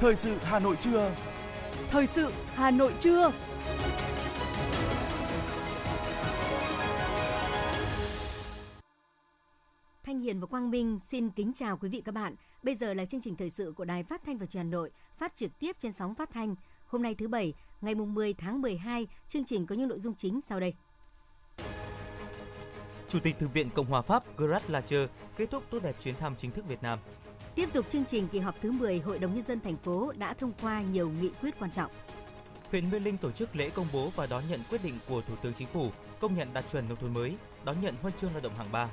Thời sự Hà Nội trưa. Thời sự Hà Nội trưa. Thanh Hiền và Quang Minh xin kính chào quý vị các bạn. Bây giờ là chương trình thời sự của Đài Phát thanh và Truyền hình Hà Nội, phát trực tiếp trên sóng phát thanh. Hôm nay thứ bảy, ngày mùng 10 tháng 12, chương trình có những nội dung chính sau đây. Chủ tịch Thượng viện Cộng hòa Pháp Gerard Larcher kết thúc tốt đẹp chuyến thăm chính thức Việt Nam. Tiếp tục chương trình kỳ họp thứ 10, Hội đồng Nhân dân thành phố đã thông qua nhiều nghị quyết quan trọng. Huyện Mê Linh tổ chức lễ công bố và đón nhận quyết định của Thủ tướng Chính phủ công nhận đạt chuẩn nông thôn mới, đón nhận huân chương lao động hạng 3.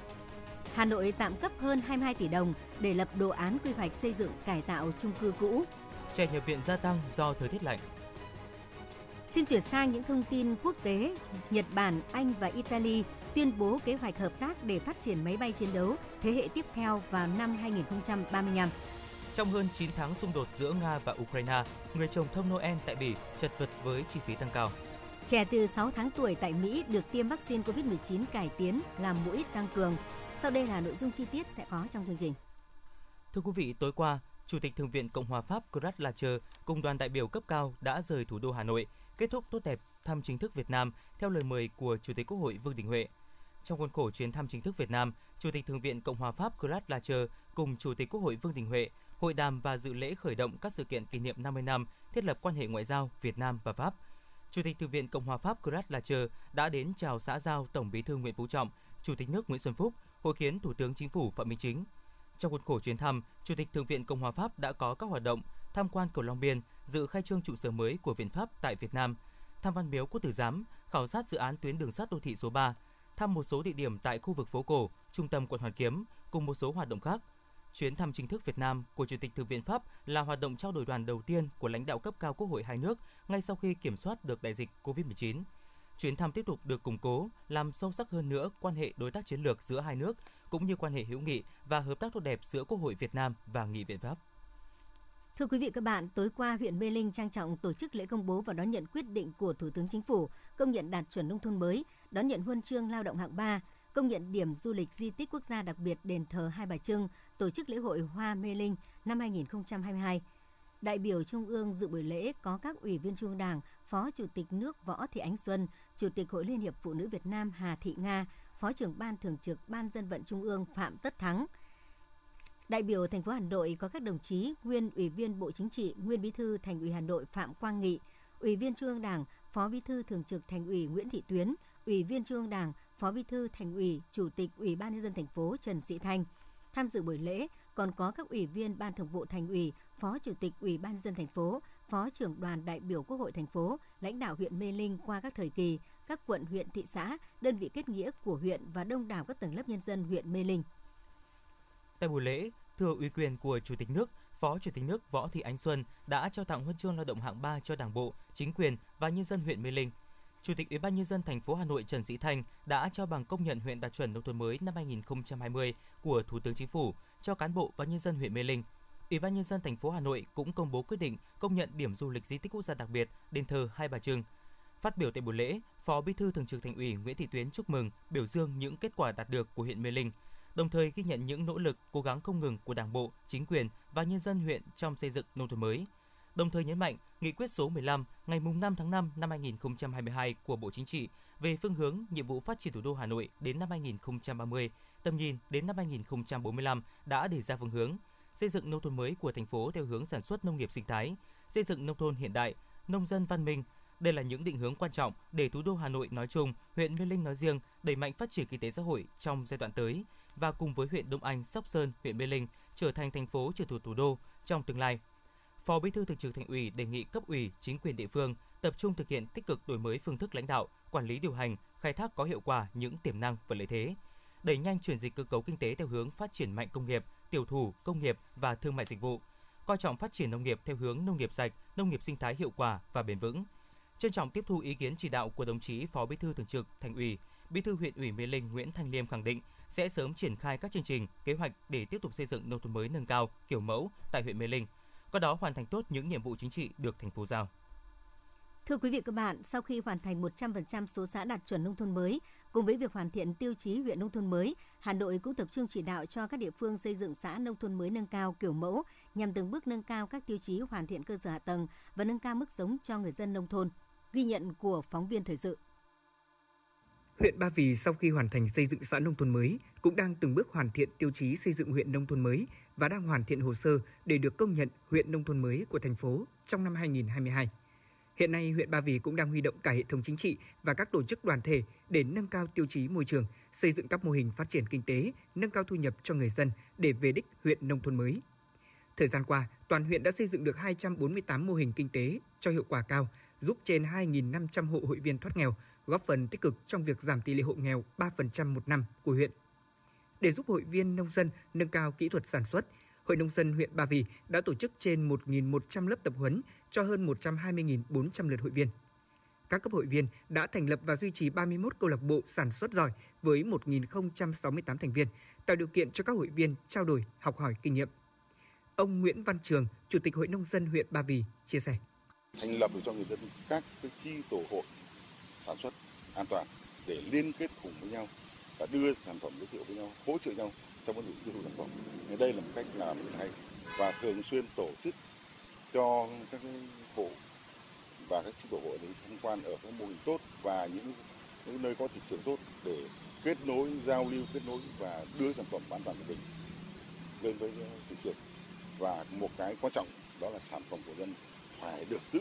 Hà Nội tạm cấp hơn 22 tỷ đồng để lập đồ án quy hoạch xây dựng cải tạo chung cư cũ. Trẻ nhập viện gia tăng do thời tiết lạnh. Xin chuyển sang những thông tin quốc tế. Nhật Bản, Anh và Italy tuyên bố kế hoạch hợp tác để phát triển máy bay chiến đấu thế hệ tiếp theo vào năm 2035. Trong hơn 9 tháng xung đột giữa Nga và Ukraine, người trồng thông Noel tại Bỉ chật vật với chi phí tăng cao. Trẻ từ 6 tháng tuổi tại Mỹ được tiêm vaccine COVID-19 cải tiến làm mũi tăng cường. Sau đây là nội dung chi tiết sẽ có trong chương trình. Thưa quý vị, tối qua, Chủ tịch Thượng viện Cộng hòa Pháp Gerard Larcher cùng đoàn đại biểu cấp cao đã rời thủ đô Hà Nội, kết thúc tốt đẹp thăm chính thức Việt Nam theo lời mời của Chủ tịch Quốc hội Vương Đình Huệ. Trong khuôn khổ chuyến thăm chính thức Việt Nam, Chủ tịch Thượng viện Cộng hòa Pháp Claude Lacher cùng Chủ tịch Quốc hội Vương Đình Huệ hội đàm và dự lễ khởi động các sự kiện kỷ niệm 50 năm thiết lập quan hệ ngoại giao Việt Nam và Pháp. Chủ tịch Thượng viện Cộng hòa Pháp Claude Lacher đã đến chào xã giao Tổng Bí thư Nguyễn Phú Trọng, Chủ tịch nước Nguyễn Xuân Phúc, hội kiến Thủ tướng Chính phủ Phạm Minh Chính. Trong khuôn khổ chuyến thăm, Chủ tịch Thượng viện Cộng hòa Pháp đã có các hoạt động tham quan cầu Long Biên, dự khai trương trụ sở mới của Viện Pháp tại Việt Nam, thăm Văn Miếu Quốc Tử Giám, khảo sát dự án tuyến đường sắt đô thị số 3, thăm một số địa điểm tại khu vực phố cổ, trung tâm quận Hoàn Kiếm cùng một số hoạt động khác. Chuyến thăm chính thức Việt Nam của Chủ tịch Thượng viện Pháp là hoạt động trao đổi đoàn đầu tiên của lãnh đạo cấp cao Quốc hội hai nước ngay sau khi kiểm soát được đại dịch COVID-19. Chuyến thăm tiếp tục được củng cố, làm sâu sắc hơn nữa quan hệ đối tác chiến lược giữa hai nước cũng như quan hệ hữu nghị và hợp tác tốt đẹp giữa Quốc hội Việt Nam và Nghị viện Pháp. Thưa quý vị các bạn, tối qua huyện Mê Linh trang trọng tổ chức lễ công bố và đón nhận quyết định của Thủ tướng Chính phủ công nhận đạt chuẩn nông thôn mới, đón nhận huân chương lao động hạng 3, công nhận điểm du lịch di tích quốc gia đặc biệt đền thờ Hai Bà Trưng, tổ chức lễ hội Hoa Mê Linh năm 2022. Đại biểu Trung ương dự buổi lễ có các ủy viên Trung Đảng, Phó Chủ tịch nước Võ Thị Ánh Xuân, Chủ tịch Hội Liên hiệp Phụ nữ Việt Nam Hà Thị Nga, Phó trưởng Ban Thường trực Ban Dân vận Trung ương Phạm Tất Thắng. Đại biểu thành phố Hà Nội có các đồng chí nguyên Ủy viên Bộ Chính trị, nguyên Bí thư Thành ủy Hà Nội Phạm Quang Nghị, Ủy viên Trung ương Đảng, Phó Bí thư Thường trực Thành ủy Nguyễn Thị Tuyến, Ủy viên Trung ương Đảng, Phó Bí thư Thành ủy, Chủ tịch Ủy ban nhân dân thành phố Trần Sĩ Thanh. Tham dự buổi lễ còn có các ủy viên Ban Thường vụ Thành ủy, Phó Chủ tịch Ủy ban nhân dân thành phố, Phó trưởng đoàn đại biểu Quốc hội thành phố, lãnh đạo huyện Mê Linh qua các thời kỳ, các quận huyện thị xã, đơn vị kết nghĩa của huyện và đông đảo các tầng lớp nhân dân huyện Mê Linh. Tại buổi lễ, thừa ủy quyền của Chủ tịch nước, Phó Chủ tịch nước Võ Thị Ánh Xuân đã trao tặng huân chương lao động hạng 3 cho Đảng bộ, chính quyền và nhân dân huyện Mê Linh. Chủ tịch Ủy ban nhân dân thành phố Hà Nội Trần Sĩ Thanh đã trao bằng công nhận huyện đạt chuẩn nông thôn mới năm 2020 của Thủ tướng Chính phủ cho cán bộ và nhân dân huyện Mê Linh. Ủy ban nhân dân thành phố Hà Nội cũng công bố quyết định công nhận điểm du lịch di tích quốc gia đặc biệt đền thờ Hai Bà Trưng. Phát biểu tại buổi lễ, Phó Bí thư Thường trực Thành ủy Nguyễn Thị Tuyến chúc mừng, biểu dương những kết quả đạt được của huyện Mê Linh, đồng thời ghi nhận những nỗ lực, cố gắng không ngừng của Đảng bộ, chính quyền và nhân dân huyện trong xây dựng nông thôn mới. Đồng thời nhấn mạnh, nghị quyết số 15 ngày 5 tháng 5 năm 2022 của Bộ Chính trị về phương hướng nhiệm vụ phát triển thủ đô Hà Nội đến năm 2030, tầm nhìn đến năm 2045 đã đề ra phương hướng xây dựng nông thôn mới của thành phố theo hướng sản xuất nông nghiệp sinh thái, xây dựng nông thôn hiện đại, nông dân văn minh. Đây là những định hướng quan trọng để thủ đô Hà Nội nói chung, huyện Mê Linh nói riêng đẩy mạnh phát triển kinh tế xã hội trong giai đoạn tới và cùng với huyện Đông Anh, Sóc Sơn, huyện Mê Linh trở thành thành phố trực thuộc thủ đô trong tương lai. Phó Bí thư Thường trực Thành ủy đề nghị cấp ủy, chính quyền địa phương tập trung thực hiện tích cực đổi mới phương thức lãnh đạo, quản lý điều hành, khai thác có hiệu quả những tiềm năng và lợi thế, đẩy nhanh chuyển dịch cơ cấu kinh tế theo hướng phát triển mạnh công nghiệp, tiểu thủ, công nghiệp và thương mại dịch vụ, coi trọng phát triển nông nghiệp theo hướng nông nghiệp sạch, nông nghiệp sinh thái hiệu quả và bền vững. Trân trọng tiếp thu ý kiến chỉ đạo của đồng chí Phó Bí thư Thường trực Thành ủy, Bí thư huyện ủy Mê Linh Nguyễn Thanh Liêm khẳng định sẽ sớm triển khai các chương trình, kế hoạch để tiếp tục xây dựng nông thôn mới nâng cao, kiểu mẫu tại huyện Mê Linh, qua đó hoàn thành tốt những nhiệm vụ chính trị được thành phố giao. Thưa quý vị các bạn, sau khi hoàn thành 100% số xã đạt chuẩn nông thôn mới, cùng với việc hoàn thiện tiêu chí huyện nông thôn mới, Hà Nội cũng tập trung chỉ đạo cho các địa phương xây dựng xã nông thôn mới nâng cao kiểu mẫu nhằm từng bước nâng cao các tiêu chí hoàn thiện cơ sở hạ tầng và nâng cao mức sống cho người dân nông thôn. Ghi nhận của phóng viên thời sự. Huyện Ba Vì sau khi hoàn thành xây dựng xã nông thôn mới cũng đang từng bước hoàn thiện tiêu chí xây dựng huyện nông thôn mới và đang hoàn thiện hồ sơ để được công nhận huyện nông thôn mới của thành phố trong năm 2022. Hiện nay, huyện Ba Vì cũng đang huy động cả hệ thống chính trị và các tổ chức đoàn thể để nâng cao tiêu chí môi trường, xây dựng các mô hình phát triển kinh tế, nâng cao thu nhập cho người dân để về đích huyện nông thôn mới. Thời gian qua, toàn huyện đã xây dựng được 248 mô hình kinh tế cho hiệu quả cao, giúp trên 2.500 hộ hội viên thoát nghèo, góp phần tích cực trong việc giảm tỷ lệ hộ nghèo 3% một năm của huyện. Để giúp hội viên nông dân nâng cao kỹ thuật sản xuất, Hội Nông dân huyện Ba Vì đã tổ chức trên 1.100 lớp tập huấn cho hơn 120.400 lượt hội viên. Các cấp hội viên đã thành lập và duy trì 31 câu lạc bộ sản xuất giỏi với 1.068 thành viên, tạo điều kiện cho các hội viên trao đổi, học hỏi kinh nghiệm. Ông Nguyễn Văn Trường, Chủ tịch Hội Nông dân huyện Ba Vì chia sẻ. Thành lập cho người dân các cái chi tổ hội sản xuất an toàn để liên kết cùng với nhau và đưa sản phẩm giới thiệu với nhau, hỗ trợ nhau trong vấn đề tiêu thụ sản phẩm. Nên đây là một cách làm rất hay và thường xuyên tổ chức cho các hộ và các chi tổ hội đến tham quan ở các mô hình tốt và những, những nơi có thị trường tốt để kết nối giao lưu kết nối và đưa sản phẩm an toàn của mình lên với thị trường và một cái quan trọng đó là sản phẩm của dân phải được giữ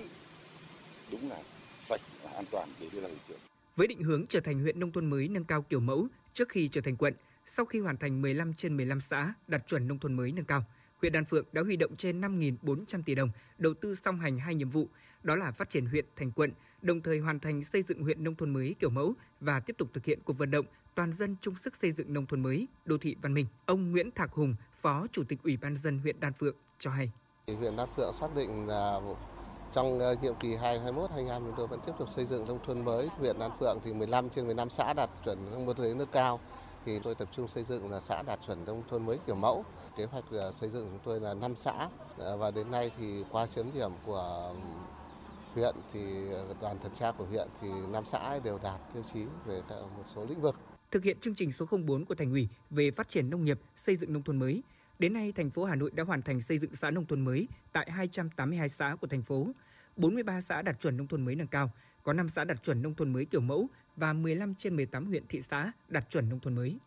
đúng là sạch và an toàn để đưa ra thị trường. Với định hướng trở thành huyện nông thôn mới nâng cao kiểu mẫu trước khi trở thành quận, sau khi hoàn thành 15 trên 15 xã đạt chuẩn nông thôn mới nâng cao, huyện Đan Phượng đã huy động trên 5.400 tỷ đồng đầu tư song hành hai nhiệm vụ, đó là phát triển huyện thành quận, đồng thời hoàn thành xây dựng huyện nông thôn mới kiểu mẫu và tiếp tục thực hiện cuộc vận động toàn dân chung sức xây dựng nông thôn mới, đô thị văn minh. Ông Nguyễn Thạc Hùng, Phó Chủ tịch Ủy ban dân huyện Đan Phượng cho hay. Huyện Đan Phượng xác định là trong ờ, nhiệm kỳ 2021-2025 chúng tôi vẫn tiếp tục xây dựng nông thôn mới. Huyện Đan Phượng thì 15 trên 15 xã đạt chuẩn nông thôn mới nước cao thì tôi tập trung xây dựng là xã đạt chuẩn nông thôn mới kiểu mẫu. Kế hoạch ờ, xây dựng chúng tôi là 5 xã ờ, và đến nay thì qua chấm điểm của huyện thì đoàn thẩm tra của huyện thì 5 xã đều đạt tiêu chí về một số lĩnh vực. Thực hiện chương trình số 04 của Thành ủy về phát triển nông nghiệp, xây dựng nông thôn mới, Đến nay, thành phố Hà Nội đã hoàn thành xây dựng xã nông thôn mới tại 282 xã của thành phố, 43 xã đạt chuẩn nông thôn mới nâng cao, có 5 xã đạt chuẩn nông thôn mới kiểu mẫu và 15 trên 18 huyện thị xã đạt chuẩn nông thôn mới.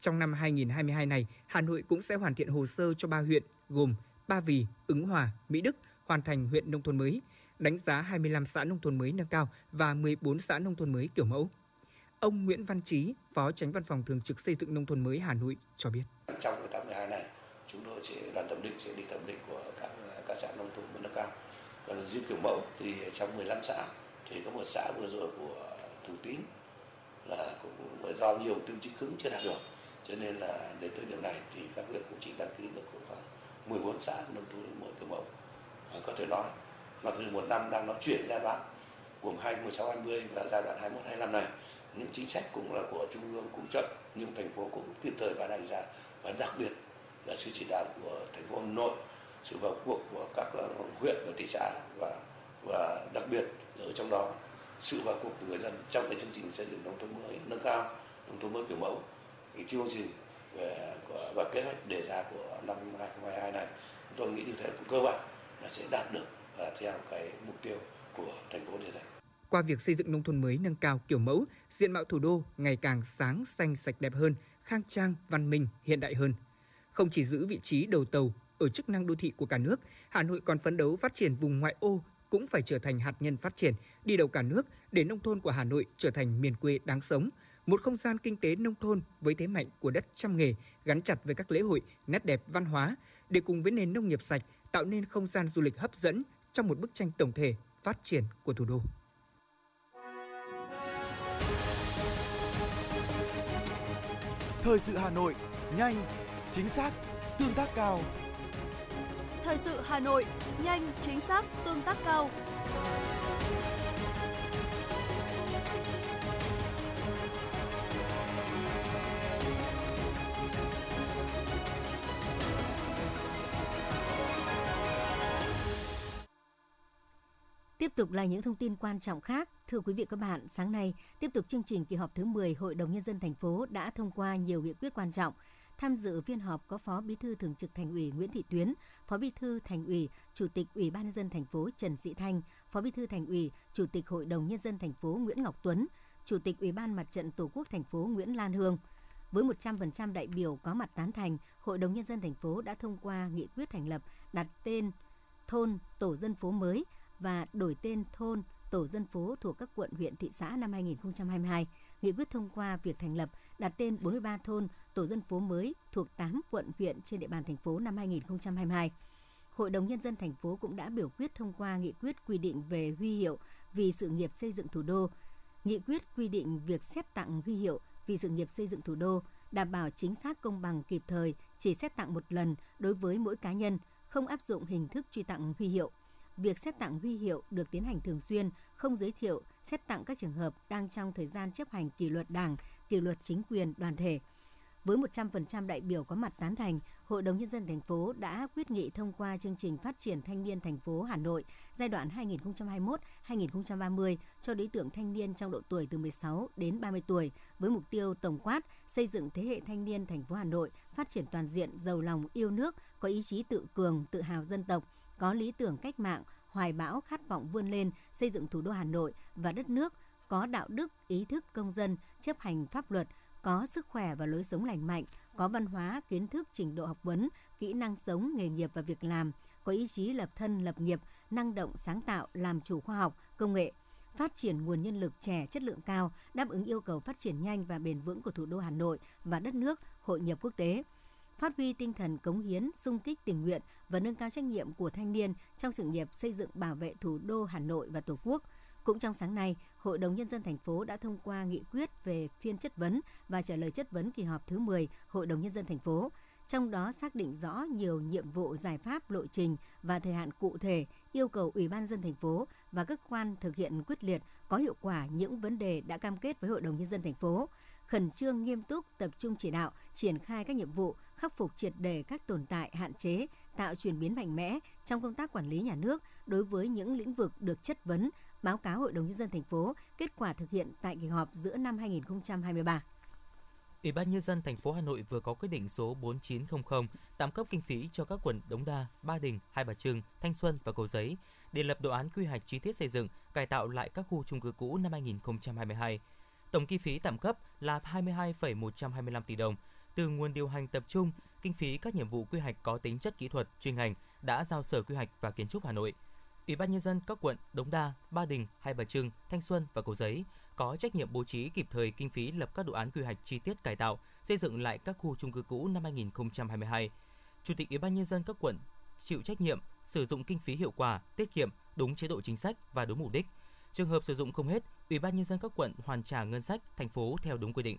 Trong năm 2022 này, Hà Nội cũng sẽ hoàn thiện hồ sơ cho ba huyện gồm Ba Vì, Ứng Hòa, Mỹ Đức hoàn thành huyện nông thôn mới, đánh giá 25 xã nông thôn mới nâng cao và 14 xã nông thôn mới kiểu mẫu. Ông Nguyễn Văn Trí, Phó Tránh Văn phòng Thường trực Xây dựng Nông thôn mới Hà Nội cho biết. Trong cái tháng 12 này, chúng tôi sẽ đoàn thẩm định, sẽ đi thẩm định của các các xã nông thôn mới nâng cao. Còn riêng kiểu mẫu thì trong 15 xã thì có một xã vừa rồi của Thủ Tín là cũng do nhiều tiêu chí cứng chưa đạt được, cho nên là đến thời điểm này thì các huyện cũng chỉ đăng ký được khoảng 14 xã nông thôn mới kiểu mẫu có thể nói, mặc dù một năm đang nó chuyển giai đoạn của 2016 20 và giai đoạn 21 25 này, những chính sách cũng là của trung ương cũng chậm, nhưng thành phố cũng kịp thời ban hành ra và đặc biệt là sự chỉ đạo của thành phố Hà Nội sự vào cuộc của các ờ, huyện và thị xã và và đặc biệt là ở trong đó sự vào cuộc của người dân trong cái chương trình xây dựng nông thôn mới nâng cao nông thôn mới kiểu mẫu thì chương trình về và kế hoạch đề ra của năm 2022 này tôi nghĩ như thế cũng cơ bản là sẽ đạt được và theo cái mục tiêu của thành phố đề ra. Qua việc xây dựng nông thôn mới nâng cao kiểu mẫu, diện mạo thủ đô ngày càng sáng xanh sạch đẹp hơn, khang trang, văn minh, hiện đại hơn. Không chỉ giữ vị trí đầu tàu ở chức năng đô thị của cả nước, Hà Nội còn phấn đấu phát triển vùng ngoại ô cũng phải trở thành hạt nhân phát triển, đi đầu cả nước để nông thôn của Hà Nội trở thành miền quê đáng sống, một không gian kinh tế nông thôn với thế mạnh của đất trăm nghề gắn chặt với các lễ hội, nét đẹp văn hóa để cùng với nền nông nghiệp sạch tạo nên không gian du lịch hấp dẫn trong một bức tranh tổng thể phát triển của thủ đô. Thời sự Hà Nội, nhanh, chính xác, tương tác cao. Thời sự Hà Nội, nhanh, chính xác, tương tác cao. Tiếp tục là những thông tin quan trọng khác. Thưa quý vị các bạn, sáng nay, tiếp tục chương trình kỳ họp thứ 10 Hội đồng Nhân dân thành phố đã thông qua nhiều nghị quyết quan trọng. Tham dự phiên họp có Phó Bí thư Thường trực Thành ủy Nguyễn Thị Tuyến, Phó Bí thư Thành ủy, Chủ tịch Ủy ban nhân dân thành phố Trần Sĩ Thanh, Phó Bí thư Thành ủy, Chủ tịch Hội đồng Nhân dân thành phố Nguyễn Ngọc Tuấn, Chủ tịch Ủy ban Mặt trận Tổ quốc thành phố Nguyễn Lan Hương. Với 100% đại biểu có mặt tán thành, Hội đồng Nhân dân thành phố đã thông qua nghị quyết thành lập đặt tên thôn tổ dân phố mới và đổi tên thôn tổ dân phố thuộc các quận huyện thị xã năm 2022. Nghị quyết thông qua việc thành lập đặt tên 43 thôn tổ dân phố mới thuộc 8 quận huyện trên địa bàn thành phố năm 2022. Hội đồng Nhân dân thành phố cũng đã biểu quyết thông qua nghị quyết quy định về huy hiệu vì sự nghiệp xây dựng thủ đô, nghị quyết quy định việc xét tặng huy hiệu vì sự nghiệp xây dựng thủ đô, đảm bảo chính xác công bằng kịp thời, chỉ xét tặng một lần đối với mỗi cá nhân, không áp dụng hình thức truy tặng huy hiệu. Việc xét tặng huy hiệu được tiến hành thường xuyên, không giới thiệu, xét tặng các trường hợp đang trong thời gian chấp hành kỷ luật đảng, kỷ luật chính quyền đoàn thể. Với 100% đại biểu có mặt tán thành, Hội đồng Nhân dân thành phố đã quyết nghị thông qua chương trình phát triển thanh niên thành phố Hà Nội giai đoạn 2021-2030 cho đối tượng thanh niên trong độ tuổi từ 16 đến 30 tuổi với mục tiêu tổng quát xây dựng thế hệ thanh niên thành phố Hà Nội phát triển toàn diện, giàu lòng, yêu nước, có ý chí tự cường, tự hào dân tộc, có lý tưởng cách mạng, hoài bão khát vọng vươn lên xây dựng thủ đô Hà Nội và đất nước, có đạo đức, ý thức công dân, chấp hành pháp luật, có sức khỏe và lối sống lành mạnh, có văn hóa, kiến thức, trình độ học vấn, kỹ năng sống, nghề nghiệp và việc làm, có ý chí lập thân, lập nghiệp, năng động, sáng tạo, làm chủ khoa học, công nghệ, phát triển nguồn nhân lực trẻ chất lượng cao, đáp ứng yêu cầu phát triển nhanh và bền vững của thủ đô Hà Nội và đất nước, hội nhập quốc tế phát huy tinh thần cống hiến, sung kích tình nguyện và nâng cao trách nhiệm của thanh niên trong sự nghiệp xây dựng bảo vệ thủ đô Hà Nội và Tổ quốc. Cũng trong sáng nay, Hội đồng Nhân dân thành phố đã thông qua nghị quyết về phiên chất vấn và trả lời chất vấn kỳ họp thứ 10 Hội đồng Nhân dân thành phố trong đó xác định rõ nhiều nhiệm vụ giải pháp lộ trình và thời hạn cụ thể, yêu cầu Ủy ban dân thành phố và các quan thực hiện quyết liệt có hiệu quả những vấn đề đã cam kết với Hội đồng nhân dân thành phố, khẩn trương nghiêm túc tập trung chỉ đạo triển khai các nhiệm vụ khắc phục triệt đề các tồn tại hạn chế, tạo chuyển biến mạnh mẽ trong công tác quản lý nhà nước đối với những lĩnh vực được chất vấn, báo cáo Hội đồng nhân dân thành phố kết quả thực hiện tại kỳ họp giữa năm 2023. Ủy ban nhân dân thành phố Hà Nội vừa có quyết định số 4900 tạm cấp kinh phí cho các quận Đống Đa, Ba Đình, Hai Bà Trưng, Thanh Xuân và Cầu Giấy để lập đồ án quy hoạch chi tiết xây dựng, cải tạo lại các khu chung cư cũ năm 2022. Tổng kinh phí tạm cấp là 22,125 tỷ đồng từ nguồn điều hành tập trung, kinh phí các nhiệm vụ quy hoạch có tính chất kỹ thuật, chuyên ngành đã giao Sở Quy hoạch và Kiến trúc Hà Nội. Ủy ban nhân dân các quận Đống Đa, Ba Đình, Hai Bà Trưng, Thanh Xuân và Cầu Giấy có trách nhiệm bố trí kịp thời kinh phí lập các đồ án quy hoạch chi tiết cải tạo, xây dựng lại các khu chung cư cũ năm 2022. Chủ tịch Ủy ban nhân dân các quận chịu trách nhiệm sử dụng kinh phí hiệu quả, tiết kiệm, đúng chế độ chính sách và đúng mục đích. Trường hợp sử dụng không hết, Ủy ban nhân dân các quận hoàn trả ngân sách thành phố theo đúng quy định.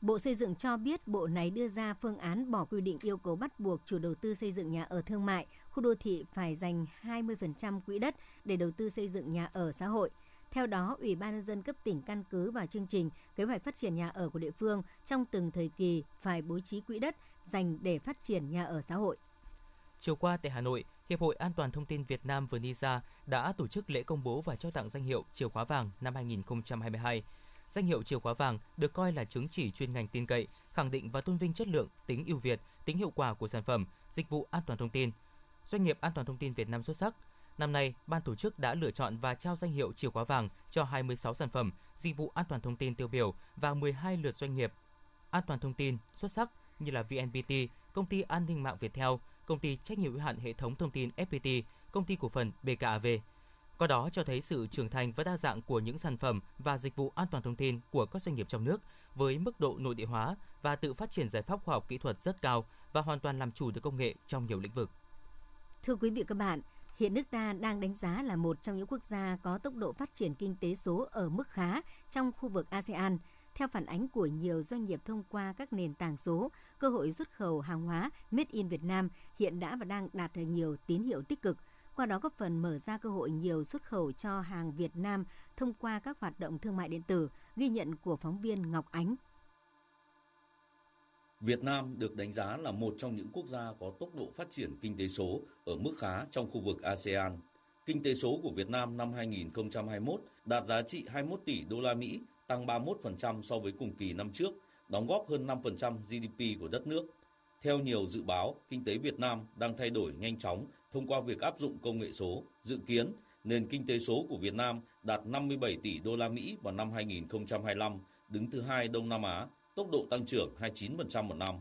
Bộ Xây dựng cho biết bộ này đưa ra phương án bỏ quy định yêu cầu bắt buộc chủ đầu tư xây dựng nhà ở thương mại, khu đô thị phải dành 20% quỹ đất để đầu tư xây dựng nhà ở xã hội. Theo đó, Ủy ban nhân dân cấp tỉnh căn cứ vào chương trình kế hoạch phát triển nhà ở của địa phương trong từng thời kỳ phải bố trí quỹ đất dành để phát triển nhà ở xã hội. Chiều qua tại Hà Nội, Hiệp hội An toàn thông tin Việt Nam VNISA đã tổ chức lễ công bố và trao tặng danh hiệu chìa khóa vàng năm 2022. Danh hiệu chìa khóa vàng được coi là chứng chỉ chuyên ngành tin cậy, khẳng định và tôn vinh chất lượng, tính ưu việt, tính hiệu quả của sản phẩm, dịch vụ an toàn thông tin. Doanh nghiệp an toàn thông tin Việt Nam xuất sắc. Năm nay, ban tổ chức đã lựa chọn và trao danh hiệu chìa khóa vàng cho 26 sản phẩm, dịch vụ an toàn thông tin tiêu biểu và 12 lượt doanh nghiệp an toàn thông tin xuất sắc như là VNPT, công ty an ninh mạng Viettel, công ty trách nhiệm hữu hạn hệ thống thông tin FPT, công ty cổ phần BKAV. Qua đó cho thấy sự trưởng thành và đa dạng của những sản phẩm và dịch vụ an toàn thông tin của các doanh nghiệp trong nước với mức độ nội địa hóa và tự phát triển giải pháp khoa học kỹ thuật rất cao và hoàn toàn làm chủ được công nghệ trong nhiều lĩnh vực. Thưa quý vị các bạn, hiện nước ta đang đánh giá là một trong những quốc gia có tốc độ phát triển kinh tế số ở mức khá trong khu vực ASEAN. Theo phản ánh của nhiều doanh nghiệp thông qua các nền tảng số, cơ hội xuất khẩu hàng hóa Made in Việt Nam hiện đã và đang đạt được nhiều tín hiệu tích cực – qua đó góp phần mở ra cơ hội nhiều xuất khẩu cho hàng Việt Nam thông qua các hoạt động thương mại điện tử, ghi nhận của phóng viên Ngọc Ánh. Việt Nam được đánh giá là một trong những quốc gia có tốc độ phát triển kinh tế số ở mức khá trong khu vực ASEAN. Kinh tế số của Việt Nam năm 2021 đạt giá trị 21 tỷ đô la Mỹ, tăng 31% so với cùng kỳ năm trước, đóng góp hơn 5% GDP của đất nước. Theo nhiều dự báo, kinh tế Việt Nam đang thay đổi nhanh chóng thông qua việc áp dụng công nghệ số. Dự kiến, nền kinh tế số của Việt Nam đạt 57 tỷ đô la Mỹ vào năm 2025, đứng thứ hai Đông Nam Á, tốc độ tăng trưởng 29% một năm.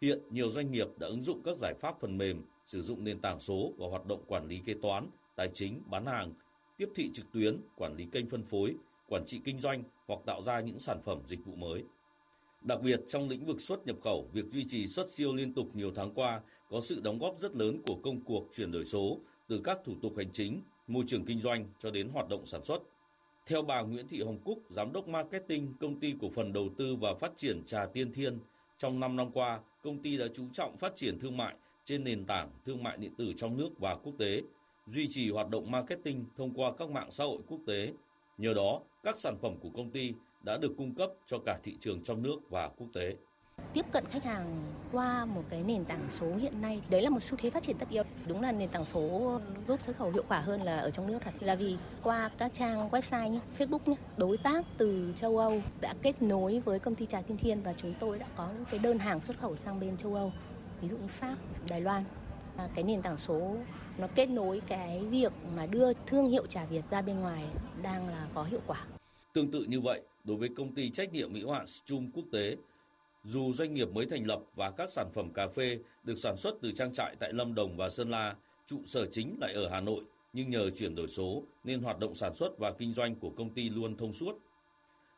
Hiện, nhiều doanh nghiệp đã ứng dụng các giải pháp phần mềm, sử dụng nền tảng số và hoạt động quản lý kế toán, tài chính, bán hàng, tiếp thị trực tuyến, quản lý kênh phân phối, quản trị kinh doanh hoặc tạo ra những sản phẩm dịch vụ mới. Đặc biệt trong lĩnh vực xuất nhập khẩu, việc duy trì xuất siêu liên tục nhiều tháng qua có sự đóng góp rất lớn của công cuộc chuyển đổi số từ các thủ tục hành chính, môi trường kinh doanh cho đến hoạt động sản xuất. Theo bà Nguyễn Thị Hồng Cúc, giám đốc marketing công ty cổ phần đầu tư và phát triển Trà Tiên Thiên, trong 5 năm qua, công ty đã chú trọng phát triển thương mại trên nền tảng thương mại điện tử trong nước và quốc tế, duy trì hoạt động marketing thông qua các mạng xã hội quốc tế. Nhờ đó, các sản phẩm của công ty đã được cung cấp cho cả thị trường trong nước và quốc tế. Tiếp cận khách hàng qua một cái nền tảng số hiện nay đấy là một xu thế phát triển tất yếu. Đúng là nền tảng số giúp xuất khẩu hiệu quả hơn là ở trong nước thật là vì qua các trang website nhé Facebook nhé đối tác từ châu Âu đã kết nối với công ty trà thiên Thiên và chúng tôi đã có những cái đơn hàng xuất khẩu sang bên châu Âu, ví dụ như Pháp, Đài Loan. Cái nền tảng số nó kết nối cái việc mà đưa thương hiệu trà Việt ra bên ngoài đang là có hiệu quả. Tương tự như vậy, đối với công ty trách nhiệm hữu hạn Stum Quốc tế, dù doanh nghiệp mới thành lập và các sản phẩm cà phê được sản xuất từ trang trại tại Lâm Đồng và Sơn La, trụ sở chính lại ở Hà Nội, nhưng nhờ chuyển đổi số nên hoạt động sản xuất và kinh doanh của công ty luôn thông suốt.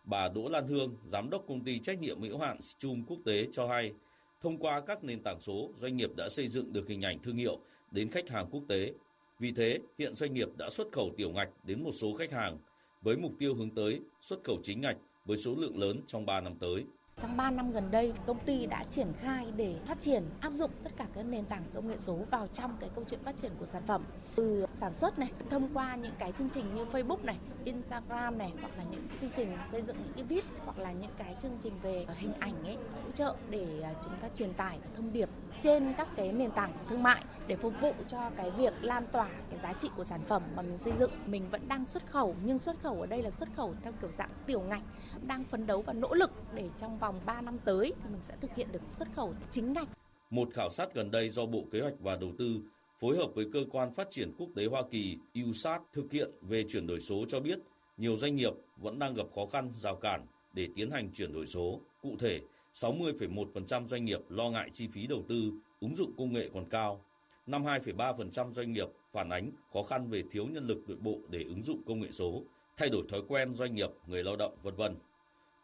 Bà Đỗ Lan Hương, giám đốc công ty trách nhiệm hữu hạn Stum Quốc tế cho hay, thông qua các nền tảng số, doanh nghiệp đã xây dựng được hình ảnh thương hiệu đến khách hàng quốc tế. Vì thế, hiện doanh nghiệp đã xuất khẩu tiểu ngạch đến một số khách hàng với mục tiêu hướng tới xuất khẩu chính ngạch với số lượng lớn trong 3 năm tới. Trong 3 năm gần đây, công ty đã triển khai để phát triển, áp dụng tất cả các nền tảng công nghệ số vào trong cái câu chuyện phát triển của sản phẩm. Từ sản xuất này, thông qua những cái chương trình như Facebook này, Instagram này, hoặc là những chương trình xây dựng những cái viết hoặc là những cái chương trình về hình ảnh ấy, hỗ trợ để à, chúng ta truyền tải thông điệp trên các cái nền tảng thương mại để phục vụ cho cái việc lan tỏa cái giá trị của sản phẩm mà mình xây dựng. Mình vẫn đang xuất khẩu nhưng xuất khẩu ở đây là xuất khẩu theo kiểu dạng tiểu ngạch, đang phấn đấu và nỗ lực để trong vòng 3 năm tới mình sẽ thực hiện được xuất khẩu chính ngạch. Một khảo sát gần đây do Bộ Kế hoạch và Đầu tư phối hợp với cơ quan phát triển quốc tế Hoa Kỳ USAT thực hiện về chuyển đổi số cho biết nhiều doanh nghiệp vẫn đang gặp khó khăn rào cản để tiến hành chuyển đổi số. Cụ thể, 60,1% doanh nghiệp lo ngại chi phí đầu tư, ứng dụng công nghệ còn cao. 52,3% doanh nghiệp phản ánh khó khăn về thiếu nhân lực nội bộ để ứng dụng công nghệ số, thay đổi thói quen doanh nghiệp, người lao động, vân vân.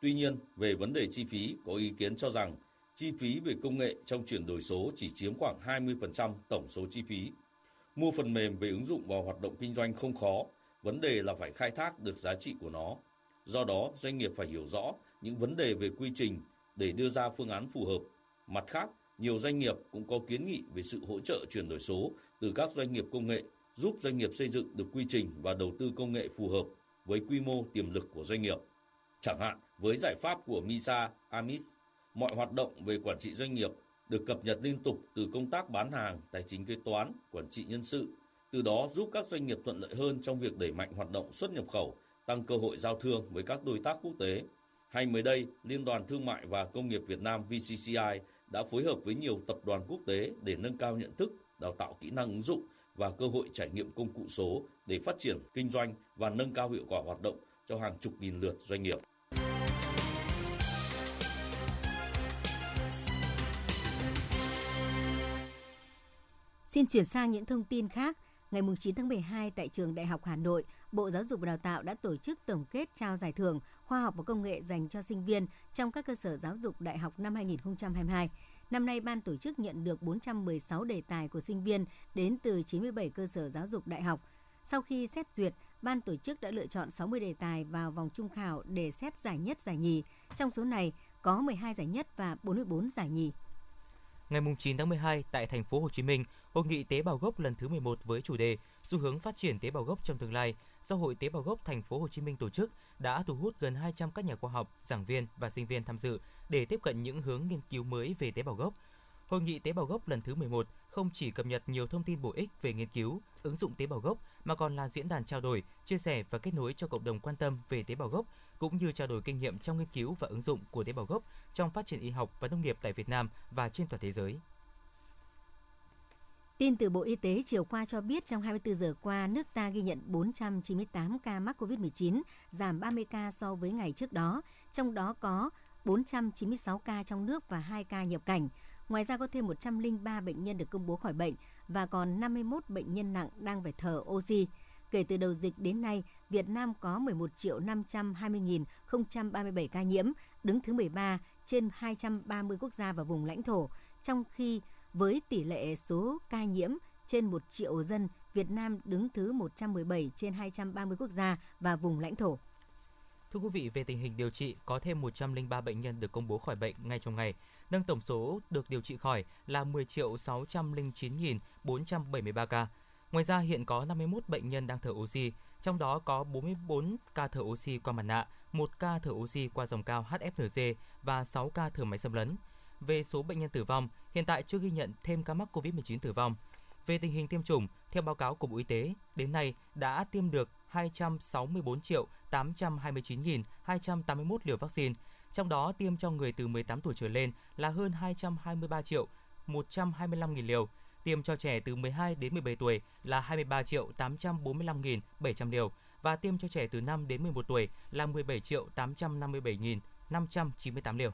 Tuy nhiên, về vấn đề chi phí, có ý kiến cho rằng chi phí về công nghệ trong chuyển đổi số chỉ chiếm khoảng 20% tổng số chi phí. Mua phần mềm về ứng dụng vào hoạt động kinh doanh không khó, vấn đề là phải khai thác được giá trị của nó. Do đó, doanh nghiệp phải hiểu rõ những vấn đề về quy trình để đưa ra phương án phù hợp. Mặt khác, nhiều doanh nghiệp cũng có kiến nghị về sự hỗ trợ chuyển đổi số từ các doanh nghiệp công nghệ, giúp doanh nghiệp xây dựng được quy trình và đầu tư công nghệ phù hợp với quy mô tiềm lực của doanh nghiệp. Chẳng hạn, với giải pháp của MISA, AMIS, mọi hoạt động về quản trị doanh nghiệp được cập nhật liên tục từ công tác bán hàng, tài chính kế toán, quản trị nhân sự, từ đó giúp các doanh nghiệp thuận lợi hơn trong việc đẩy mạnh hoạt động xuất nhập khẩu, tăng cơ hội giao thương với các đối tác quốc tế. Hay mới đây, Liên đoàn Thương mại và Công nghiệp Việt Nam VCCI đã phối hợp với nhiều tập đoàn quốc tế để nâng cao nhận thức, đào tạo kỹ năng ứng dụng và cơ hội trải nghiệm công cụ số để phát triển kinh doanh và nâng cao hiệu quả hoạt động cho hàng chục nghìn lượt doanh nghiệp. Xin chuyển sang những thông tin khác. Ngày 9 tháng 12 tại trường Đại học Hà Nội, Bộ Giáo dục và Đào tạo đã tổ chức tổng kết trao giải thưởng khoa học và công nghệ dành cho sinh viên trong các cơ sở giáo dục đại học năm 2022. Năm nay, ban tổ chức nhận được 416 đề tài của sinh viên đến từ 97 cơ sở giáo dục đại học. Sau khi xét duyệt, ban tổ chức đã lựa chọn 60 đề tài vào vòng trung khảo để xét giải nhất giải nhì. Trong số này có 12 giải nhất và 44 giải nhì. Ngày 9 tháng 12 tại thành phố Hồ Chí Minh, hội nghị tế bào gốc lần thứ 11 với chủ đề xu hướng phát triển tế bào gốc trong tương lai do Hội tế bào gốc thành phố Hồ Chí Minh tổ chức đã thu hút gần 200 các nhà khoa học, giảng viên và sinh viên tham dự để tiếp cận những hướng nghiên cứu mới về tế bào gốc. Hội nghị tế bào gốc lần thứ 11 không chỉ cập nhật nhiều thông tin bổ ích về nghiên cứu, ứng dụng tế bào gốc mà còn là diễn đàn trao đổi, chia sẻ và kết nối cho cộng đồng quan tâm về tế bào gốc cũng như trao đổi kinh nghiệm trong nghiên cứu và ứng dụng của tế bào gốc trong phát triển y học và nông nghiệp tại Việt Nam và trên toàn thế giới. Tin từ Bộ Y tế chiều qua cho biết trong 24 giờ qua, nước ta ghi nhận 498 ca mắc COVID-19, giảm 30 ca so với ngày trước đó, trong đó có 496 ca trong nước và 2 ca nhập cảnh. Ngoài ra có thêm 103 bệnh nhân được công bố khỏi bệnh và còn 51 bệnh nhân nặng đang phải thở oxy. Kể từ đầu dịch đến nay, Việt Nam có 11 triệu 520.037 ca nhiễm, đứng thứ 13 trên 230 quốc gia và vùng lãnh thổ, trong khi với tỷ lệ số ca nhiễm trên 1 triệu dân, Việt Nam đứng thứ 117 trên 230 quốc gia và vùng lãnh thổ. Thưa quý vị, về tình hình điều trị, có thêm 103 bệnh nhân được công bố khỏi bệnh ngay trong ngày, nâng tổng số được điều trị khỏi là 10.609.473 ca. Ngoài ra, hiện có 51 bệnh nhân đang thở oxy, trong đó có 44 ca thở oxy qua mặt nạ, 1 ca thở oxy qua dòng cao HFNC và 6 ca thở máy xâm lấn. Về số bệnh nhân tử vong, hiện tại chưa ghi nhận thêm ca mắc COVID-19 tử vong. Về tình hình tiêm chủng, theo báo cáo của Bộ Y tế, đến nay đã tiêm được 264 triệu 829.281 liều vaccine, trong đó tiêm cho người từ 18 tuổi trở lên là hơn 223 triệu 125.000 liều, tiêm cho trẻ từ 12 đến 17 tuổi là 23 triệu 845.700 liều và tiêm cho trẻ từ 5 đến 11 tuổi là 17 triệu 857.598 liều.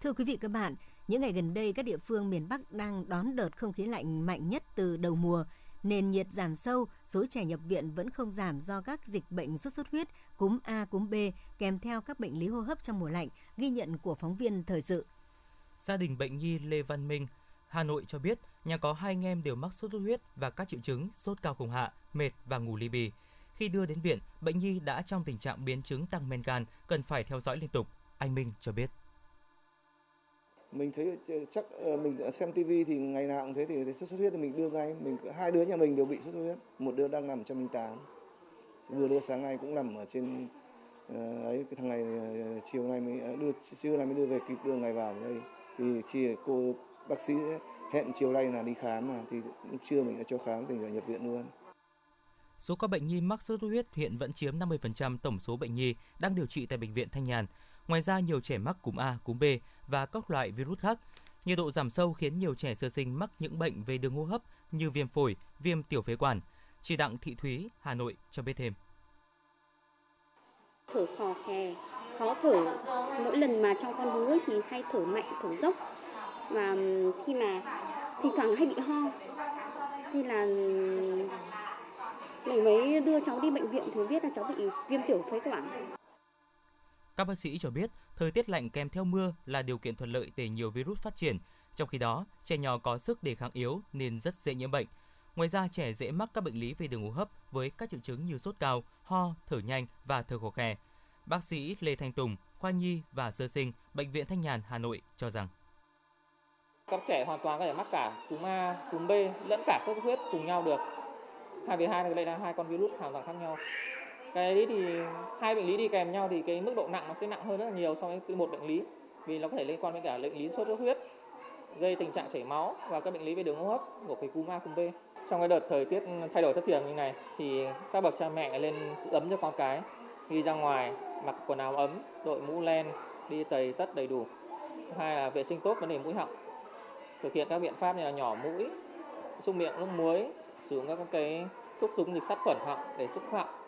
Thưa quý vị các bạn, những ngày gần đây các địa phương miền Bắc đang đón đợt không khí lạnh mạnh nhất từ đầu mùa. Nền nhiệt giảm sâu, số trẻ nhập viện vẫn không giảm do các dịch bệnh sốt xuất huyết, cúm A, cúm B kèm theo các bệnh lý hô hấp trong mùa lạnh, ghi nhận của phóng viên thời sự. Gia đình bệnh nhi Lê Văn Minh, Hà Nội cho biết nhà có hai anh em đều mắc sốt xuất huyết và các triệu chứng sốt cao khủng hạ, mệt và ngủ ly bì. Khi đưa đến viện, bệnh nhi đã trong tình trạng biến chứng tăng men gan, cần phải theo dõi liên tục. Anh Minh cho biết mình thấy ờ, chắc ờ, mình xem tivi thì ngày nào cũng thế thì sốt xuất huyết thì mình đưa ngay mình hai đứa nhà mình đều bị sốt xuất huyết một đứa đang nằm ở 108 vừa đưa sáng nay cũng nằm ở trên ờ, ấy cái thằng này chiều nay mới đưa chiều nay mới đưa về kịp đưa ngày vào đây thì chỉ cô bác sĩ hẹn chiều nay là đi khám mà thì trưa mình đã cho khám thì nhập viện luôn Số ca bệnh nhi mắc sốt xuất huyết hiện vẫn chiếm 50% tổng số bệnh nhi đang điều trị tại bệnh viện Thanh Nhàn. Ngoài ra, nhiều trẻ mắc cúm A, cúm B và các loại virus khác. Nhiệt độ giảm sâu khiến nhiều trẻ sơ sinh mắc những bệnh về đường hô hấp như viêm phổi, viêm tiểu phế quản. Chị Đặng Thị Thúy, Hà Nội cho biết thêm. Thở khò khè, khó thở. Mỗi lần mà trong con bú thì hay thở mạnh, thở dốc. Và khi mà thỉnh thoảng hay bị ho. Thì là mình mới đưa cháu đi bệnh viện thì biết là cháu bị viêm tiểu phế quản. Các bác sĩ cho biết, thời tiết lạnh kèm theo mưa là điều kiện thuận lợi để nhiều virus phát triển. Trong khi đó, trẻ nhỏ có sức đề kháng yếu nên rất dễ nhiễm bệnh. Ngoài ra, trẻ dễ mắc các bệnh lý về đường hô hấp với các triệu chứng như sốt cao, ho, thở nhanh và thở khò khè. Bác sĩ Lê Thanh Tùng, khoa nhi và sơ sinh, Bệnh viện Thanh Nhàn, Hà Nội cho rằng các trẻ hoàn toàn có thể mắc cả cúm A, cúm B lẫn cả sốt xuất huyết cùng nhau được. Hai vì hai đây là hai con virus hoàn toàn khác nhau. Cái đấy thì hai bệnh lý đi kèm nhau thì cái mức độ nặng nó sẽ nặng hơn rất là nhiều so với một bệnh lý vì nó có thể liên quan đến cả bệnh lý sốt xuất huyết gây tình trạng chảy máu và các bệnh lý về đường hô hấp của cái cúm A cúm B. Trong cái đợt thời tiết thay đổi thất thường như này thì các bậc cha mẹ lên giữ ấm cho con cái đi ra ngoài mặc quần áo ấm đội mũ len đi tầy tất đầy đủ. Hai là vệ sinh tốt vấn đề mũi họng thực hiện các biện pháp như là nhỏ mũi xúc miệng nước muối sử dụng các cái thuốc dùng dịch sát khuẩn họng để xúc họng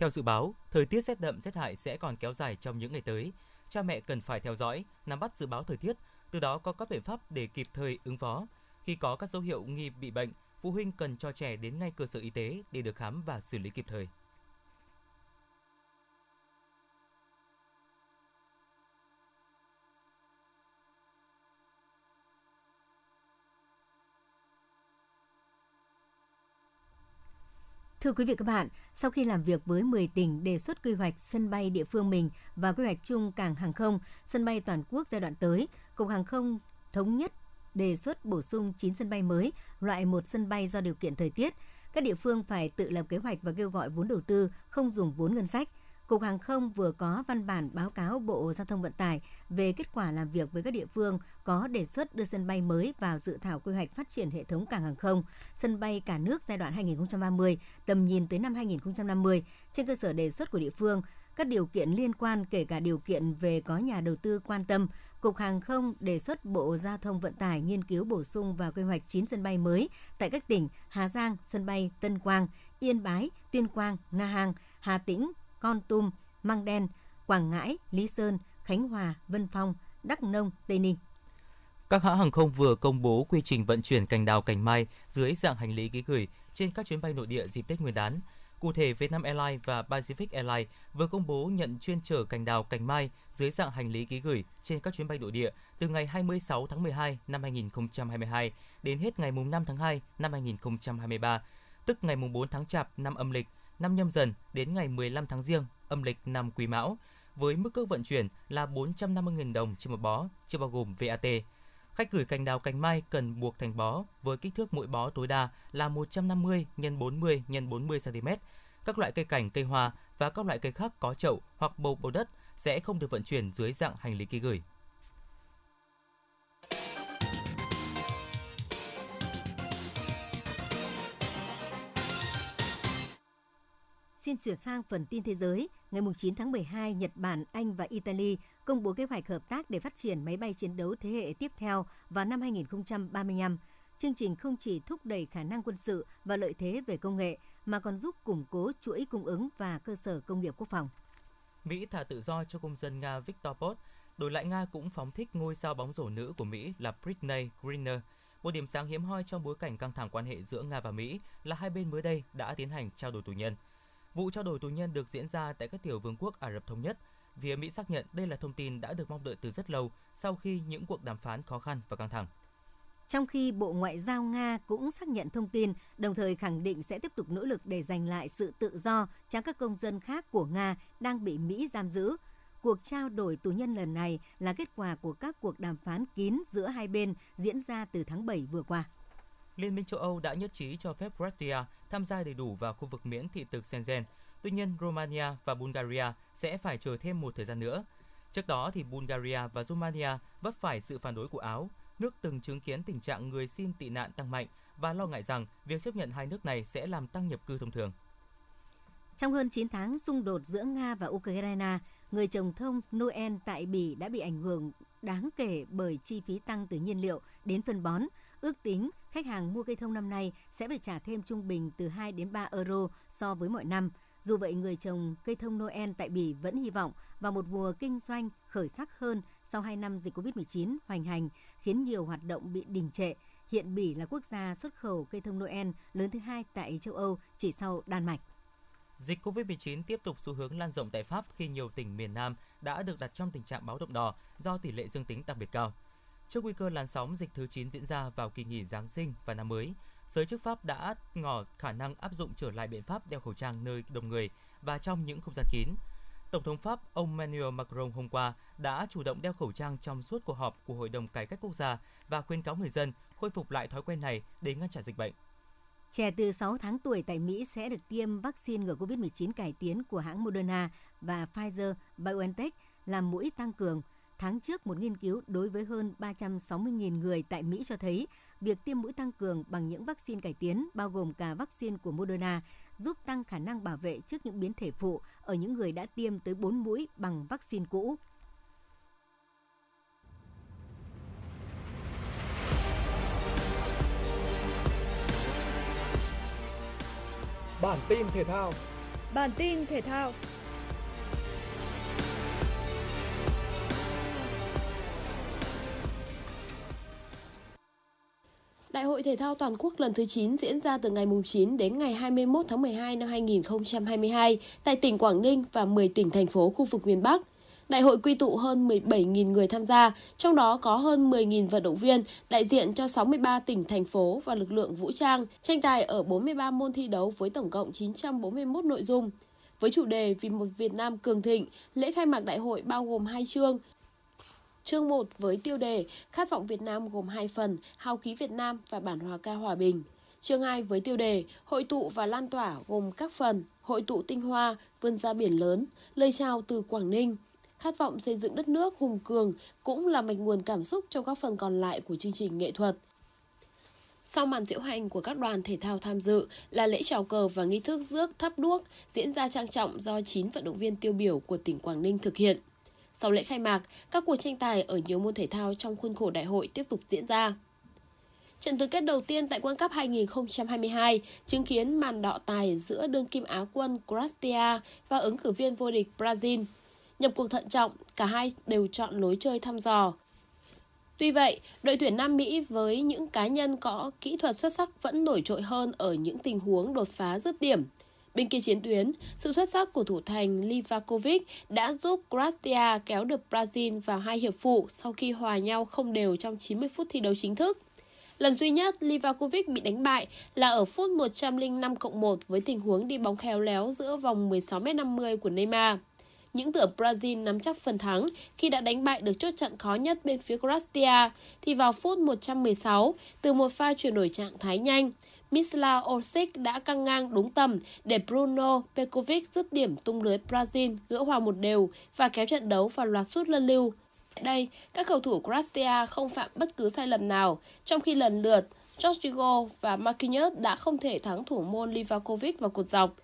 theo dự báo, thời tiết rét đậm rét hại sẽ còn kéo dài trong những ngày tới. Cha mẹ cần phải theo dõi, nắm bắt dự báo thời tiết, từ đó có các biện pháp để kịp thời ứng phó. Khi có các dấu hiệu nghi bị bệnh, phụ huynh cần cho trẻ đến ngay cơ sở y tế để được khám và xử lý kịp thời. Thưa quý vị các bạn, sau khi làm việc với 10 tỉnh đề xuất quy hoạch sân bay địa phương mình và quy hoạch chung cảng hàng không, sân bay toàn quốc giai đoạn tới, Cục Hàng không thống nhất đề xuất bổ sung 9 sân bay mới, loại một sân bay do điều kiện thời tiết. Các địa phương phải tự lập kế hoạch và kêu gọi vốn đầu tư, không dùng vốn ngân sách. Cục Hàng không vừa có văn bản báo cáo Bộ Giao thông Vận tải về kết quả làm việc với các địa phương có đề xuất đưa sân bay mới vào dự thảo quy hoạch phát triển hệ thống cảng hàng không, sân bay cả nước giai đoạn 2030, tầm nhìn tới năm 2050. Trên cơ sở đề xuất của địa phương, các điều kiện liên quan kể cả điều kiện về có nhà đầu tư quan tâm, Cục Hàng không đề xuất Bộ Giao thông Vận tải nghiên cứu bổ sung vào quy hoạch 9 sân bay mới tại các tỉnh Hà Giang, sân bay Tân Quang, Yên Bái, Tuyên Quang, Na Hàng, Hà Tĩnh, con Tum, Măng Đen, Quảng Ngãi, Lý Sơn, Khánh Hòa, Vân Phong, Đắk Nông, Tây Ninh. Các hãng hàng không vừa công bố quy trình vận chuyển cành đào cành mai dưới dạng hành lý ký gửi trên các chuyến bay nội địa dịp Tết Nguyên đán. Cụ thể, Vietnam Airlines và Pacific Airlines vừa công bố nhận chuyên chở cành đào cành mai dưới dạng hành lý ký gửi trên các chuyến bay nội địa từ ngày 26 tháng 12 năm 2022 đến hết ngày 5 tháng 2 năm 2023, tức ngày 4 tháng Chạp năm âm lịch, năm nhâm dần đến ngày 15 tháng Giêng âm lịch năm Quý Mão, với mức cước vận chuyển là 450.000 đồng trên một bó, chưa bao gồm VAT. Khách gửi cành đào cành mai cần buộc thành bó với kích thước mỗi bó tối đa là 150 x 40 x 40 cm. Các loại cây cảnh, cây hoa và các loại cây khác có chậu hoặc bầu bầu đất sẽ không được vận chuyển dưới dạng hành lý ký gửi. Xin chuyển sang phần tin thế giới. Ngày 9 tháng 12, Nhật Bản, Anh và Italy công bố kế hoạch hợp tác để phát triển máy bay chiến đấu thế hệ tiếp theo vào năm 2035. Chương trình không chỉ thúc đẩy khả năng quân sự và lợi thế về công nghệ, mà còn giúp củng cố chuỗi cung ứng và cơ sở công nghiệp quốc phòng. Mỹ thả tự do cho công dân Nga Viktor Pot, đổi lại Nga cũng phóng thích ngôi sao bóng rổ nữ của Mỹ là Britney Griner. Một điểm sáng hiếm hoi trong bối cảnh căng thẳng quan hệ giữa Nga và Mỹ là hai bên mới đây đã tiến hành trao đổi tù nhân. Vụ trao đổi tù nhân được diễn ra tại các tiểu vương quốc Ả Rập Thống Nhất. Phía Mỹ xác nhận đây là thông tin đã được mong đợi từ rất lâu sau khi những cuộc đàm phán khó khăn và căng thẳng. Trong khi Bộ Ngoại giao Nga cũng xác nhận thông tin, đồng thời khẳng định sẽ tiếp tục nỗ lực để giành lại sự tự do cho các công dân khác của Nga đang bị Mỹ giam giữ. Cuộc trao đổi tù nhân lần này là kết quả của các cuộc đàm phán kín giữa hai bên diễn ra từ tháng 7 vừa qua. Liên minh châu Âu đã nhất trí cho phép Croatia tham gia đầy đủ vào khu vực miễn thị thực Schengen. Tuy nhiên, Romania và Bulgaria sẽ phải chờ thêm một thời gian nữa. Trước đó, thì Bulgaria và Romania vấp phải sự phản đối của Áo, nước từng chứng kiến tình trạng người xin tị nạn tăng mạnh và lo ngại rằng việc chấp nhận hai nước này sẽ làm tăng nhập cư thông thường. Trong hơn 9 tháng xung đột giữa Nga và Ukraine, người trồng thông Noel tại Bỉ đã bị ảnh hưởng đáng kể bởi chi phí tăng từ nhiên liệu đến phân bón. Ước tính khách hàng mua cây thông năm nay sẽ phải trả thêm trung bình từ 2 đến 3 euro so với mọi năm. Dù vậy, người trồng cây thông Noel tại Bỉ vẫn hy vọng vào một mùa kinh doanh khởi sắc hơn sau 2 năm dịch COVID-19 hoành hành, khiến nhiều hoạt động bị đình trệ. Hiện Bỉ là quốc gia xuất khẩu cây thông Noel lớn thứ hai tại châu Âu chỉ sau Đan Mạch. Dịch COVID-19 tiếp tục xu hướng lan rộng tại Pháp khi nhiều tỉnh miền Nam đã được đặt trong tình trạng báo động đỏ do tỷ lệ dương tính đặc biệt cao. Trước nguy cơ làn sóng dịch thứ 9 diễn ra vào kỳ nghỉ Giáng sinh và năm mới, giới chức Pháp đã ngỏ khả năng áp dụng trở lại biện pháp đeo khẩu trang nơi đông người và trong những không gian kín. Tổng thống Pháp ông Emmanuel Macron hôm qua đã chủ động đeo khẩu trang trong suốt cuộc họp của Hội đồng Cải cách Quốc gia và khuyên cáo người dân khôi phục lại thói quen này để ngăn chặn dịch bệnh. Trẻ từ 6 tháng tuổi tại Mỹ sẽ được tiêm vaccine ngừa COVID-19 cải tiến của hãng Moderna và Pfizer-BioNTech làm mũi tăng cường. Tháng trước, một nghiên cứu đối với hơn 360.000 người tại Mỹ cho thấy việc tiêm mũi tăng cường bằng những vaccine cải tiến bao gồm cả vaccine của Moderna giúp tăng khả năng bảo vệ trước những biến thể phụ ở những người đã tiêm tới 4 mũi bằng vaccine cũ. Bản tin thể thao Bản tin thể thao Đại hội thể thao toàn quốc lần thứ 9 diễn ra từ ngày 9 đến ngày 21 tháng 12 năm 2022 tại tỉnh Quảng Ninh và 10 tỉnh thành phố khu vực miền Bắc. Đại hội quy tụ hơn 17.000 người tham gia, trong đó có hơn 10.000 vận động viên đại diện cho 63 tỉnh, thành phố và lực lượng vũ trang, tranh tài ở 43 môn thi đấu với tổng cộng 941 nội dung. Với chủ đề Vì một Việt Nam cường thịnh, lễ khai mạc đại hội bao gồm hai chương, Chương 1 với tiêu đề Khát vọng Việt Nam gồm hai phần, Hào khí Việt Nam và bản hòa ca hòa bình. Chương 2 với tiêu đề Hội tụ và lan tỏa gồm các phần Hội tụ tinh hoa, vươn ra biển lớn, lời chào từ Quảng Ninh. Khát vọng xây dựng đất nước hùng cường cũng là mạch nguồn cảm xúc trong các phần còn lại của chương trình nghệ thuật. Sau màn diễu hành của các đoàn thể thao tham dự là lễ chào cờ và nghi thức rước thắp đuốc diễn ra trang trọng do 9 vận động viên tiêu biểu của tỉnh Quảng Ninh thực hiện. Sau lễ khai mạc, các cuộc tranh tài ở nhiều môn thể thao trong khuôn khổ đại hội tiếp tục diễn ra. Trận tứ kết đầu tiên tại World Cup 2022 chứng kiến màn đọ tài giữa đương kim Á quân Croatia và ứng cử viên vô địch Brazil. Nhập cuộc thận trọng, cả hai đều chọn lối chơi thăm dò. Tuy vậy, đội tuyển Nam Mỹ với những cá nhân có kỹ thuật xuất sắc vẫn nổi trội hơn ở những tình huống đột phá dứt điểm. Bên kia chiến tuyến, sự xuất sắc của thủ thành Livakovic đã giúp Croatia kéo được Brazil vào hai hiệp phụ sau khi hòa nhau không đều trong 90 phút thi đấu chính thức. Lần duy nhất Livakovic bị đánh bại là ở phút 105 cộng 1 với tình huống đi bóng khéo léo giữa vòng 16m50 của Neymar. Những tưởng Brazil nắm chắc phần thắng khi đã đánh bại được chốt trận khó nhất bên phía Croatia thì vào phút 116 từ một pha chuyển đổi trạng thái nhanh, Mislav Osic đã căng ngang đúng tầm để Bruno Pekovic dứt điểm tung lưới Brazil gỡ hòa một đều và kéo trận đấu vào loạt sút lân lưu. Tại đây, các cầu thủ Croatia không phạm bất cứ sai lầm nào, trong khi lần lượt Jorginho và Marquinhos đã không thể thắng thủ môn Livakovic vào cột dọc.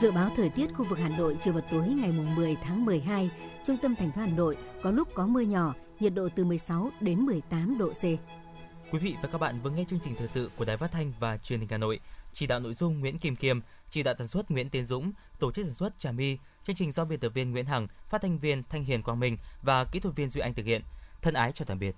Dự báo thời tiết khu vực Hà Nội chiều và tối ngày 10 tháng 12, trung tâm thành phố Hà Nội có lúc có mưa nhỏ, nhiệt độ từ 16 đến 18 độ C. Quý vị và các bạn vừa nghe chương trình thời sự của Đài Phát thanh và Truyền hình Hà Nội. Chỉ đạo nội dung Nguyễn Kim Kiêm, chỉ đạo sản xuất Nguyễn Tiến Dũng, tổ chức sản xuất Trà My, chương trình do biên tập viên Nguyễn Hằng, phát thanh viên Thanh Hiền Quang Minh và kỹ thuật viên Duy Anh thực hiện. Thân ái chào tạm biệt.